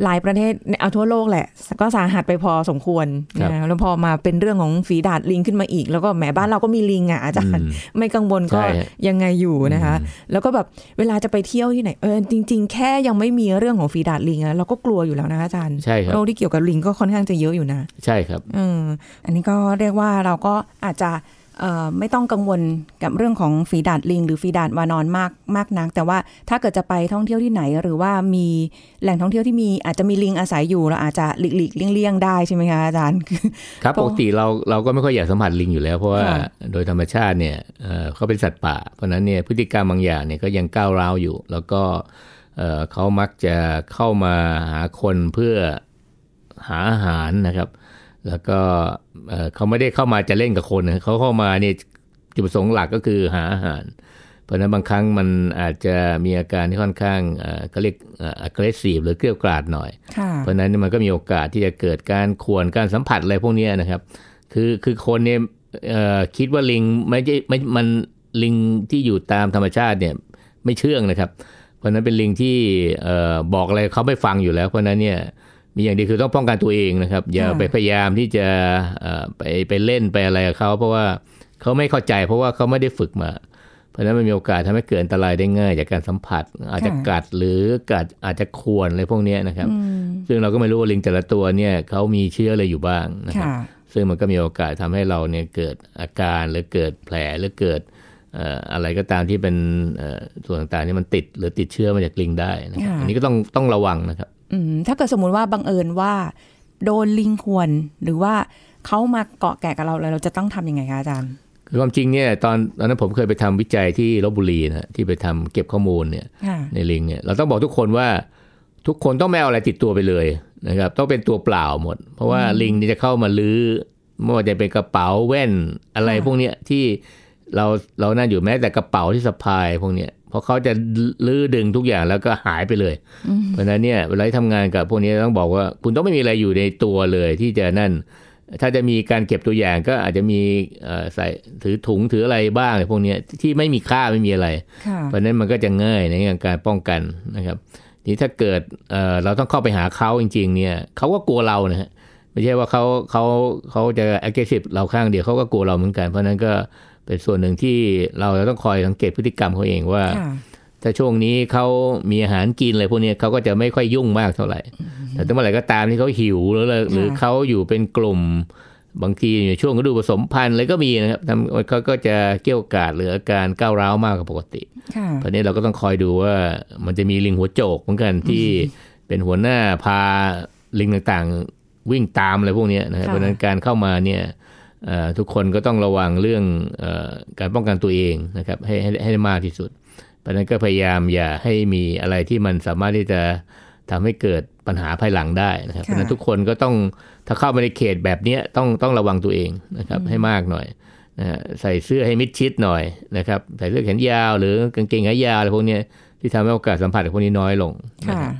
Speaker 3: หลายประเทศเอาทั่วโลกแหละ ก็สาหัสไปพอสมควร
Speaker 2: ครับ
Speaker 3: นะแล้วพอมาเป็นเรื่องของฝีดาดลิงขึ้นมาอีก แล้วก็แหมบ้านเราก็มีลิงอะอาจารย์
Speaker 2: อืม
Speaker 3: ไม่กังวลก็
Speaker 2: ใช่ฮะ
Speaker 3: ยังไงอยู่นะคะ แล้วก็แบบเวลาจะไปเที่ยวที่ไหนเออจริง ๆ แค่ยังไม่มีเรื่องของฝีดาดลิงอะเราก็กลัวอยู่แล้วนะอาจารย์
Speaker 2: ใช่ครับ
Speaker 3: โรคที่เกี่ยวกับลิงก็ค่อนข้างจะเยอะอยู่นะ
Speaker 2: ใช่ครับ
Speaker 3: เอออันนี้ก็เรียกว่าเราก็อาจจะเอ่อ ไม่ต้องกังวลกับเรื่องของฝีดาดลิง หรือฝีดาดวานอนมากมากนัก แต่ว่าถ้าเกิดจะไปท่องเที่ยวที่ไหน หรือว่ามีแหล่งท่องเที่ยวที่มีอาจจะมีลิงอาศัยอยู่เราอาจจะหลีกหลีกเลี่ยงๆได้ใช่ไหมคะอาจารย์
Speaker 2: ครับปกติเราเราก็ไม่ค่อยอยากสัมผัสลิงอยู่แล้ว เพราะว่าโดยธรรมชาติเนี่ยเขาเป็นสัตว์ป่า เพราะนั้นเนี่ยพฤติกรรมบางอย่างเนี่ยก็ยังก้าวร้าวอยู่ แล้วก็เขามักจะเข้ามาหาคนเพื่อหาอาหารนะครับ แล้วก็ เอ่อเขาไม่ได้เข้ามาจะเล่นกับคนนะเขาเข้ามาเนี่ยจุดประสงค์หลักก็คือหาอาหาร เพราะฉะนั้นบางครั้งมันอาจจะมีอาการที่ค่อนข้างเอ่อเขาเรียกเอ่อ aggressive หรือเกรี้ยวกราดหน่อย
Speaker 3: ค่ะ
Speaker 2: เพราะฉะนั้นมันก็มีโอกาสที่จะเกิดการขวนการสัมผัสอะไรพวกเนี้ยนะครับ คือคือคนเนี่ยเอ่อคิดว่าลิงไม่ใช่ไม่มันลิงที่อยู่ตามธรรมชาติเนี่ยไม่เชื่องนะครับ เพราะฉะนั้นเป็นลิงที่เอ่อบอกอะไรเขาไม่ฟังอยู่แล้ว เพราะฉะนั้นเนี่ย มีอย่างเดียวคือต้องป้องกันตัวเองนะครับ อย่า
Speaker 3: ค่ะ
Speaker 2: ไปพยายามที่จะเอ่อไปไปเล่นไปอะไรกับเขาเพราะว่าเขาไม่เข้าใจเพราะว่าเขาไม่ได้ฝึกมา เพราะฉะนั้นมันมีโอกาสทำให้เกิดอันตรายได้ง่าย จากการสัมผัส อาจจะกัดหรือกัดอาจจะข่วนอะไรพวกเนี้ยนะครับ
Speaker 3: อืม
Speaker 2: ซึ่งเราก็ไม่รู้ว่าลิงแต่ละตัวเนี่ยเขามีเชื้ออะไรอยู่บ้างนะครับ
Speaker 3: ค่ะ
Speaker 2: ซึ่งมันก็มีโอกาสทำให้เราเนี่ยเกิดอาการหรือเกิดแผลหรือเกิดเอ่ออะไรก็ตามที่เป็นเอ่อส่วนต่างๆที่มันติดหรือติดเชื้อมาจากลิงได้นะครับ
Speaker 3: ค่ะ
Speaker 2: อันนี้ก็ต้องต้องระวังนะครับ
Speaker 3: อืม ถ้าเกิดสมมุติว่าบังเอิญว่า โดนลิงควรหรือว่าเขามาเกาะแกะกับเราเลยเราจะต้องทำยังไงคะอาจารย์
Speaker 2: คือความจริงเนี่ยตอนตอนนั้นผมเคยไปทำวิจัยที่ลบบุรีนะที่ไปทำเก็บข้อมูลเนี่ย
Speaker 3: ค่ะ
Speaker 2: ในลิงเนี่ยเราต้องบอกทุกคนว่าทุกคนต้องไม่เอาอะไรติดตัวไปเลยนะครับต้องเป็นตัวเปล่าหมด เพราะว่าลิงนี่จะเข้ามาลื้อไม่ว่าจะเป็นกระเป๋าแว่นอะไร
Speaker 3: ค่ะ
Speaker 2: พวกเนี้ยที่เราเรานั่นอยู่แม้แต่กระเป๋าที่สะพายพวกเนี้ย เพราะเขาจะลื้อดึงทุกอย่างแล้วก็หายไปเลย เพราะฉะนั้นเนี่ยเวลาที่ทำงานกับพวกนี้ต้องบอกว่า คุณต้องไม่มีอะไรอยู่ในตัวเลยที่จะนั่น ถ้าจะมีการเก็บตัวอย่างก็อาจจะมีเอ่อใส่ถือถุงถืออะไรบ้างอะไรพวกเนี้ยที่ไม่มีค่าไม่มีอะไร
Speaker 3: ค่ะ
Speaker 2: เพราะฉะนั้นมันก็จะง่ายในการป้องกันนะครับทีนี้ถ้าเกิดเอ่อเราต้องเข้าไปหาเขาจริง ๆ เนี่ยเขาก็กลัวเรานะฮะไม่ใช่ว่าเขาเขาเขาจะ aggressive เราข้างเดียวเขาก็กลัวเราเหมือนกัน เพราะฉะนั้นก็ เป็นส่วนหนึ่งที่เราจะต้องคอยสังเกตพฤติกรรมเขาเองว่า
Speaker 3: ค่ะ
Speaker 2: ถ้าช่วงนี้เขามีอาหารกินอะไรพวกเนี้ยเขาก็จะไม่ค่อยยุ่งมากเท่าไหร่ แต่ถ้าเมื่อไหร่ก็ตามที่เขาหิวหรือหรือเขาอยู่เป็นกลุ่มบางทีอยู่ช่วงฤดูผสมพันธุ์อะไรก็มีนะครับทำเขาก็จะเกี่ยวกาดหรืออาการก้าวร้าวมากกว่าปกติ
Speaker 3: ค่ะ
Speaker 2: ตอนนี้เราก็ต้องคอยดูว่ามันจะมีลิงหัวโจกเหมือนกันที่เป็นหัวหน้าพาลิงต่างๆ วิ่งตามอะไรพวกเนี้ยนะครับ
Speaker 3: ค่ะ
Speaker 2: เพราะฉะนั้นการเข้ามาเนี่ยเอ่อ ทุกคนก็ต้องระวังเรื่องเออการป้องกันตัวเองนะครับให้ให้ให้ได้มากที่สุดเพราะฉะนั้นก็พยายามอย่าให้มีอะไรที่มันสามารถที่จะทำให้เกิดปัญหาภายหลังได้นะครับเพราะฉะนั้นทุกคนก็ต้องถ้าเข้ามาในเขตแบบเนี้ยต้องต้องระวังตัวเองนะครับให้มากหน่อยนะฮะใส่เสื้อให้มิดชิดหน่อยนะครับใส่เสื้อแขนยาวหรือกางเกงขายาวอะไรพวกเนี้ยที่ทำให้โอกาสสัมผัสกับพวกนี้น้อยลงนะ
Speaker 3: ค่ะ
Speaker 2: ครับ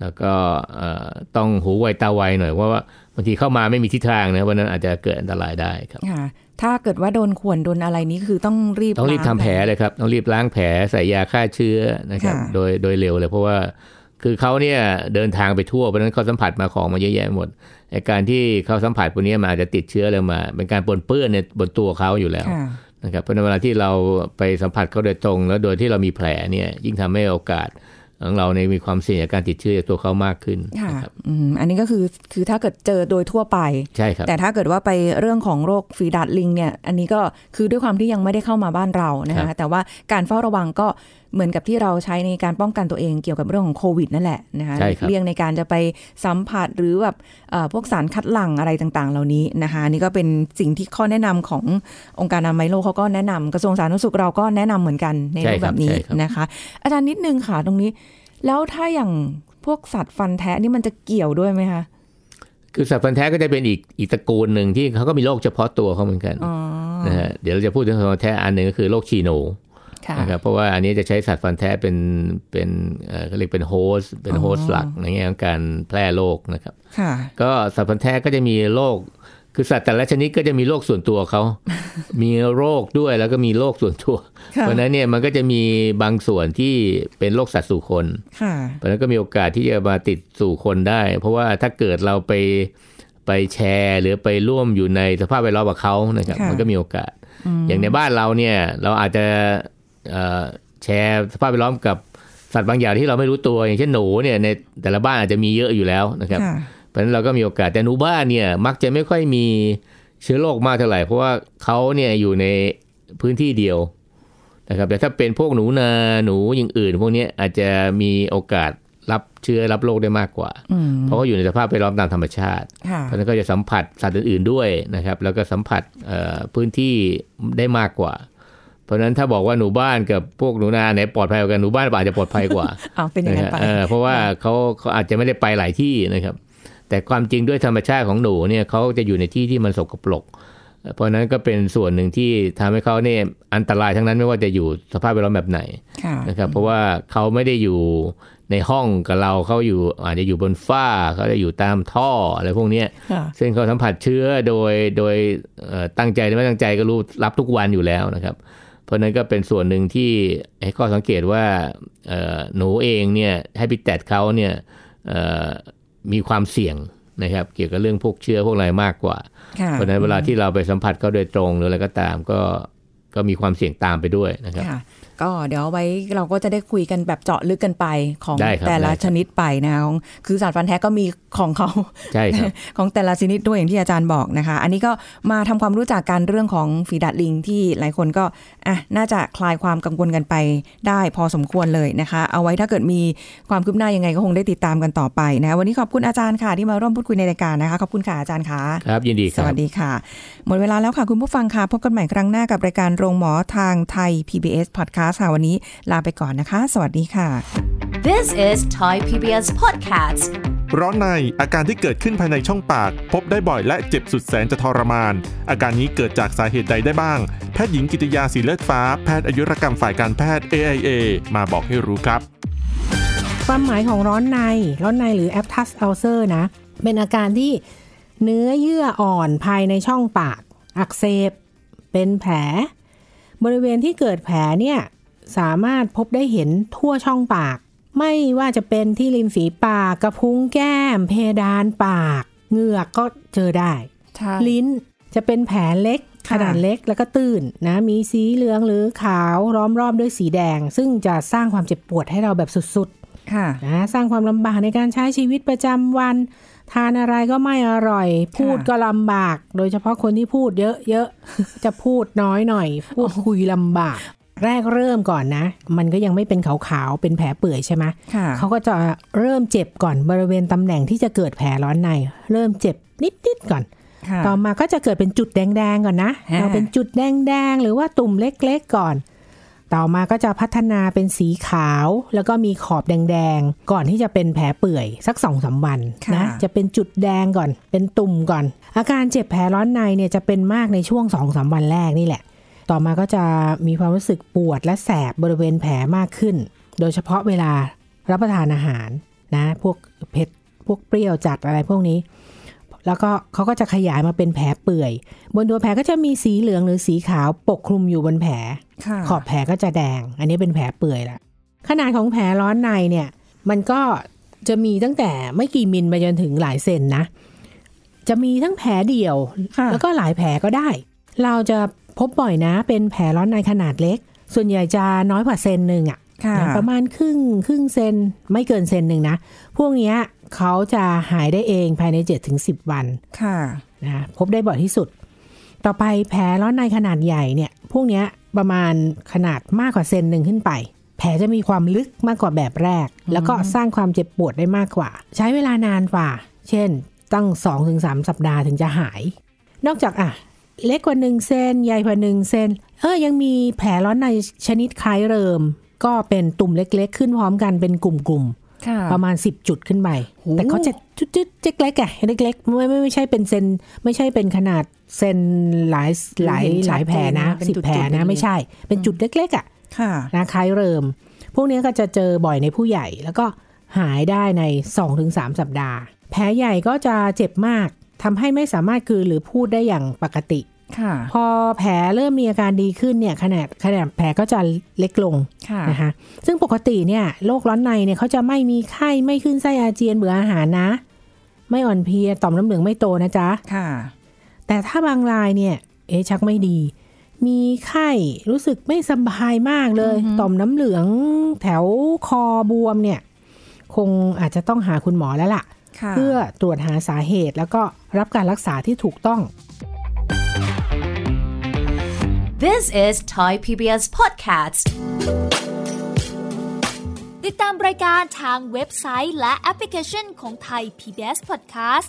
Speaker 2: แล้วก็เอ่อต้องหูไวตาไวหน่อยเพราะว่าบางทีเข้ามาไม่มีทิศทางนะวันนั้นอาจจะเกิดอันตรายได้ครับ
Speaker 3: ค่ะถ้าเกิดว่าโดนข่วนโดนอะไรนี้คือต้องรีบ
Speaker 2: ต้องรีบทำ
Speaker 3: ล้าง
Speaker 2: แผลเลยครับต้องรีบล้างแผลใส่ยาฆ่าเชื้อนะครับ
Speaker 3: ค่ะ
Speaker 2: โดยโดยเร็วเลยเพราะว่าคือเขาเนี่ยเดินทางไปทั่วเพราะฉะนั้นเขาสัมผัสมาของมาเยอะแยะหมดไอ้การที่เขาสัมผัสพวกนี้มาอาจจะติดเชื้ออะไรมา เป็นการปนเปื้อนในบนตัวเขาอยู่แล้ว
Speaker 3: ค่ะ
Speaker 2: นะครับเพราะในเวลาที่เราไปสัมผัสเขาโดยตรง แล้วโดยที่เรามีแผลเนี่ยยิ่งทำให้โอกาส ของเราในมีความเสี่ยงจากการติดเชื้อจากตัวเขามากขึ้น
Speaker 3: ค่ะ
Speaker 2: นะครับ
Speaker 3: อืมอันนี้ก็คือคือถ้าเกิดเจอโดยทั่วไป
Speaker 2: ใช่ครับ
Speaker 3: แต่ถ้าเกิดว่าไปเรื่องของโรคฝีดาดลิงเนี่ย อันนี้ก็คือด้วยความที่ยังไม่ได้เข้ามาบ้านเรานะ
Speaker 2: ครั
Speaker 3: คะ
Speaker 2: บ
Speaker 3: แต่ว่าการเฝ้าระวังก็ เหมือนกับที่เราใช้ในการป้องกันตัวเองเกี่ยวกับเรื่องของโควิดนั่นแหละนะคะ
Speaker 2: ใช่ครับ
Speaker 3: เลี่ยงในการจะไปสัมผัสหรือแบบเอ่อพวกสารคัดหลั่งอะไรต่างๆ เหล่านี้นะคะอันนี่ก็เป็นสิ่งที่ข้อแนะนำขององค์การอนามัยโลกเขาก็แนะนำกระทรวงสาธารณสุขเราก็แนะนำเหมือนกันใน
Speaker 2: ใช่
Speaker 3: รูป
Speaker 2: ค
Speaker 3: แบ
Speaker 2: รับบ
Speaker 3: นี้
Speaker 2: ใช่ครับ
Speaker 3: นะคะ อาจารย์นิดนึงค่ะตรงนี้ แล้วถ้าอย่างพวกสัตว์ฟันแทะนี่มันจะเกี่ยวด้วยไหมคะ
Speaker 2: คือสัตว์พันธุ์แท้ก็จะเป็นอีกอีกตระกูลหนึ่งที่เขาก็มีโรคเฉพาะตัวเขาเหมือนกัน
Speaker 3: อ๋อ
Speaker 2: นะฮะเดี๋ยวเราจะพูดถึงสัตว์พันธุ์แท้อันหนึ่งก็คือโรคชีโน
Speaker 3: ค่ะ
Speaker 2: นะครับเพราะว่าอันนี้จะใช้สัตว์ฟันธุ์แท้เป็นเป็นเอ่อเขาเรียกเป็น host เป็น host หลักในแง่ของการแพร่โรคนะครับ
Speaker 3: ค่ะ
Speaker 2: ก็สัตว์พันธุ์แท้ก็จะมีโรคคือสัตว์แต่ละชนิดก็จะมีโรคส่วนตัวเขา มีโรคด้วยแล้วก็มีโรคส่วนตัว
Speaker 3: ค่ะ
Speaker 2: เพราะฉะนั้นเนี่ยมันก็จะมีบางส่วนที่เป็นโรคสัตว์สู่คน
Speaker 3: ค่ะ
Speaker 2: เพราะฉะนั้นก็มีโอกาสที่จะมาติดสู่คนได้ เพราะว่าถ้าเกิดเราไปไปแชร์ หรือไปร่วมอยู่ในสภาพแวดล้อมกับเขานะครับ
Speaker 3: ค่ะ
Speaker 2: มันก็มีโอกาส อย่างในบ้านเราเนี่ยเราอาจจะเอ่อ แชร์สภาพแวดล้อมกับสัตว์บางอย่างที่เราไม่รู้ตัวอย่างเช่นหนูเนี่ยในแต่ละบ้านอาจจะมีเยอะอยู่แล้วนะครับ
Speaker 3: ค่ะ
Speaker 2: เพราะฉะนั้นเราก็มีโอกาสแต่หนูบ้านเนี่ยมักจะไม่ค่อยมีเชื้อโรคมากเท่าไหร่ เพราะว่าเขาเนี่ยอยู่ในพื้นที่เดียวนะครับแต่ถ้าเป็นพวกหนูนาหนูอย่างอื่น พวกเนี้ยอาจจะมีโอกาสรับเชื้อรับโรคได้มากกว่า
Speaker 3: อืม
Speaker 2: เพราะเขาอยู่ในสภาพแวดล้อมตามธรรมชาติ
Speaker 3: ค่ะ
Speaker 2: เพราะฉะนั้นก็จะสัมผัสสัตว์อื่นๆด้วยนะครับ แล้วก็สัมผัสเอ่อพื้นที่ได้มากกว่า เพราะฉะนั้นถ้าบอกว่าหนูบ้านกับพวกหนูนาไหนปลอดภัยกว่ากันหนูบ้านอาจจะปลอดภัยกว่า
Speaker 3: เอาเป็นอย่างนั้นไปะ
Speaker 2: ฮะเออเพราะว่าเขาเขาอาจจะไม่ได้ไปหลายที่นะครับ แต่ความจริงด้วยธรรมชาติของหนูเนี่ยเขาจะอยู่ในที่ที่มันสกปรกเพราะฉะนั้นก็เป็นส่วนหนึ่งที่ทำให้เขาเนี่ยอันตรายทั้งนั้นไม่ว่าจะอยู่สภาพแวดล้อมแบบไหน
Speaker 3: ค่ะ
Speaker 2: นะครับ เพราะว่าเขาไม่ได้อยู่ในห้องกับเราเขาอยู่อาจจะอยู่บนฝ้าเขาจะอยู่ตามท่ออะไรพวกเนี้ย
Speaker 3: ค่ะ
Speaker 2: ซึ่งเขาสัมผัสเชื้อโดยโดยเอ่อตั้งใจหรือไม่ตั้งใจก็รู้รับทุกวันอยู่แล้วนะครับ เพราะฉะนั้นก็เป็นส่วนหนึ่งที่ให้ข้อสังเกตว่าเอ่อหนูเองเนี่ยให้พิแตดเขาเนี่ยเอ่อมีความเสี่ยงนะครับ เกี่ยวกับเรื่องพวกเชื้อพวกอะไรมากกว่า
Speaker 3: ค่ะ
Speaker 2: เพราะฉะนั้นเวลาที่เราไปสัมผัสเขาโดยตรงหรืออะไรก็ตามก็ก็มีความเสี่ยงตามไปด้วยนะครับ
Speaker 3: ค่ะ ก็เดี๋ยวเอาไว้เราก็จะได้คุยกันแบบเจาะลึกกันไปของ
Speaker 2: ได้ครับ
Speaker 3: แต่ละ
Speaker 2: ได้ครับ
Speaker 3: ชนิดไปนะคะของคือสัตว์ฟันแท้ก็มีของเขา
Speaker 2: ใช่ครับ
Speaker 3: ของแต่ละชนิดด้วยอย่างที่อาจารย์บอกนะคะ อันนี้ก็มาทำความรู้จักกันเรื่องของฝีดาดลิงที่หลายคนก็อะน่าจะคลายความกังวลกันไปได้พอสมควรเลยนะคะ เอาไว้ถ้าเกิดมีความคืบหน้ายังไงก็คงได้ติดตามกันต่อไปนะคะวันนี้ขอบคุณอาจารย์ค่ะที่มาร่วมพูดคุยในรายการนะคะขอบคุณค่ะอาจารย์ค่ะ
Speaker 2: ครับยินดีค
Speaker 3: ส
Speaker 2: รับ
Speaker 3: วัสดีค่ะ หมดเวลาแล้วค่ะคุณผู้ฟังค่ะพบกันใหม่ครั้งหน้ากับรายการโรงหมอทางไทย PBS Podcast ค่ะวันนี้ลาไปก่อนนะคะ สวัสดีค่ะ
Speaker 1: This is Thai PBS Podcast.
Speaker 4: ร้อนในอาการที่เกิดขึ้นภายในช่องปาก พบได้บ่อยและเจ็บสุดแสนจะทรมาน อาการนี้เกิดจากสาเหตุใดได้บ้าง แพทย์หญิงกิติยาสีเลือดฟ้า แพทย์อายุรกรรมฝ่ายการแพทย์ AIA มาบอกให้รู้ครับ
Speaker 5: ความหมายของร้อนใน ร้อนในหรือ aptus ulcer นะ เป็นอาการที่เนื้อเยื่ออ่อนภายในช่องปาก อักเสบ เป็นแผล บริเวณที่เกิดแผลเนี่ย สามารถพบได้เห็นทั่วช่องปาก ไม่ว่าจะเป็นที่ริมฝีปากกระพุ้งแก้ม เพดานปาก เหงือกก็เจอได้
Speaker 3: ใช่
Speaker 5: ลิ้นจะเป็นแผลเล็กข
Speaker 3: ค่ะ
Speaker 5: นาดเล็กแล้วก็ตื้นนะมีสีเหลืองหรือขาวล้อมรอบด้วยสีแดง ซึ่งจะสร้างความเจ็บปวดให้เราแบบสุด
Speaker 3: ค่ะ
Speaker 5: ๆนะสร้างความลำบากในการใช้ชีวิตประจำวัน ทานอะไรก็ไม่อร่อย พูดก็ลำบาก โดยเฉพาะคนที่พูดเยอะๆจะพูดน้อยหน่อย พูดคุยลำบาก แรกเริ่มก่อนนะ มันก็ยังไม่เป็นขาวๆ เป็นแผลเปื่อยใช่ไหม
Speaker 3: ค่ะ
Speaker 5: เขาก็จะเริ่มเจ็บก่อนบริเวณตำแหน่งที่จะเกิดแผลร้อนใน เริ่มเจ็บนิดๆก่อน
Speaker 3: ค่ะ
Speaker 5: ต่อมาก็จะเกิดเป็นจุดแดงๆก่อนนะ
Speaker 3: ฮะ
Speaker 5: เราเป็นจุดแดงๆ หรือว่าตุ่มเล็กๆก่อน ต่อมาก็จะพัฒนาเป็นสีขาว แล้วก็มีขอบแดงๆ ก่อนที่จะเป็นแผลเปื่อยสักสองสามวันนะ จะเป็นจุดแดงก่อน เป็นตุ่มก่อน อาการเจ็บแผลร้อนในเนี่ยจะเป็นมากในช่วงสองสามวันแรกนี่แหละ ต่อมาก็จะมีความรู้สึกปวดและแสบบริเวณแผลมากขึ้น โดยเฉพาะเวลารับประทานอาหารนะ พวกเผ็ด พวกเปรี้ยวจัดอะไรพวกนี้ แล้วก็เขาก็จะขยายมาเป็นแผลเปื่อย บนตัวแผลก็จะมีสีเหลืองหรือสีขาวปกคลุมอยู่บนแผล
Speaker 3: ค่ะ
Speaker 5: ขอบแผลก็จะแดง อันนี้เป็นแผลเปื่อยละขนาดของแผลร้อนในเนี่ย มันก็จะมีตั้งแต่ไม่กี่มิลไปจนถึงหลายเซนนะ จะมีทั้งแผลเดี่ยว
Speaker 3: ค่ะ
Speaker 5: แล้วก็หลายแผลก็ได้ เราจะพบบ่อยนะ เป็นแผลร้อนในขนาดเล็ก ส่วนใหญ่จะน้อยกว่าเซนหนึ่งอะ
Speaker 3: ค่ะ
Speaker 5: นะประมาณครึ่งครึ่งเซนไม่เกินเซนหนึ่งนะ พวกเนี้ยเขาจะหายได้เองภายใน7-10 วัน
Speaker 3: ค่ะ
Speaker 5: นะพบได้บ่อยที่สุด ต่อไปแผลร้อนในขนาดใหญ่เนี่ย พวกเนี้ยประมาณขนาดมากกว่าเซนหนึ่งขึ้นไป แผลจะมีความลึกมากกว่าแบบแรก แล้วก็สร้างความเจ็บปวดได้มากกว่า ใช้เวลานานกว่า เช่น ตั้ง 2-3 สัปดาห์ถึงจะหาย นอกจากอะ เล็กกว่าหนึ่งเซนใหญ่กว่าหนึ่งเซนเออยังมีแผลร้อนในชนิดคล้ายเริม ก็เป็นตุ่มเล็กๆ ขึ้นพร้อมกันเป็นกลุ่มๆ
Speaker 3: ค่ะ
Speaker 5: ประมาณ 10 จุดขึ้นไป
Speaker 3: โอ้
Speaker 5: แต่เขาจะจุดๆเล็กๆอะเล็กๆไม่ไม่ไม่ใช่เป็นเซนไม่ใช่เป็นขนาดเซนหลายหลาย
Speaker 3: เห็น
Speaker 5: ห
Speaker 3: ชัด
Speaker 5: ลายแผลนะ
Speaker 3: เจนนะเป็น
Speaker 5: สิบ
Speaker 3: จุดๆ
Speaker 5: แผล
Speaker 3: อย่างนี้
Speaker 5: นะไม่ใช่ เป็นจุดเล็กๆอะ
Speaker 3: ค่ะ
Speaker 5: นะคล้ายเริม พวกนี้ก็จะเจอบ่อยในผู้ใหญ่แล้วก็หายได้ใน 2-3 สัปดาห์ แผลใหญ่ก็จะเจ็บมาก ทำให้ไม่สามารถกลืนหรือพูดได้อย่างปกติ
Speaker 3: ค่ะ
Speaker 5: พอแผลเริ่มมีอาการดีขึ้นเนี่ยขนาดขนาดแผลก็จะเล็กลง
Speaker 3: ค่ะ
Speaker 5: นะคะซึ่งปกติเนี่ยโรคร้อนในเนี่ยเขาจะไม่มีไข้ไม่ขึ้นไส้อาเจียนเบื่ออาหารนะ ไม่อ่อนเพลียต่อมน้ำเหลืองไม่โตนะจ๊ะ
Speaker 3: ค่ะ
Speaker 5: แต่ถ้าบางรายเนี่ย เอ๊ะชักไม่ดี มีไข้รู้สึกไม่สบายมากเลย ต่อมน้ำเหลืองแถวคอบวมเนี่ย คงอาจจะต้องหาคุณหมอแล้วล่ะ
Speaker 3: ค่ะ
Speaker 5: เพื่อตรวจหาสาเหตุ แล้วก็รับการรักษาที่ถูกต้อง
Speaker 1: This is Thai PBS Podcast
Speaker 6: ติดตามรายการทางเว็บไซต์และแอปพลิเคชันของไทย PBS Podcast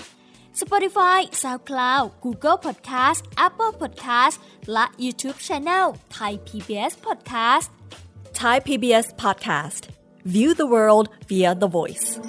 Speaker 6: Spotify SoundCloud Google Podcast Apple Podcast และ YouTube Channel ไทย PBS Podcast
Speaker 3: Thai PBS Podcast. View the world via the voice.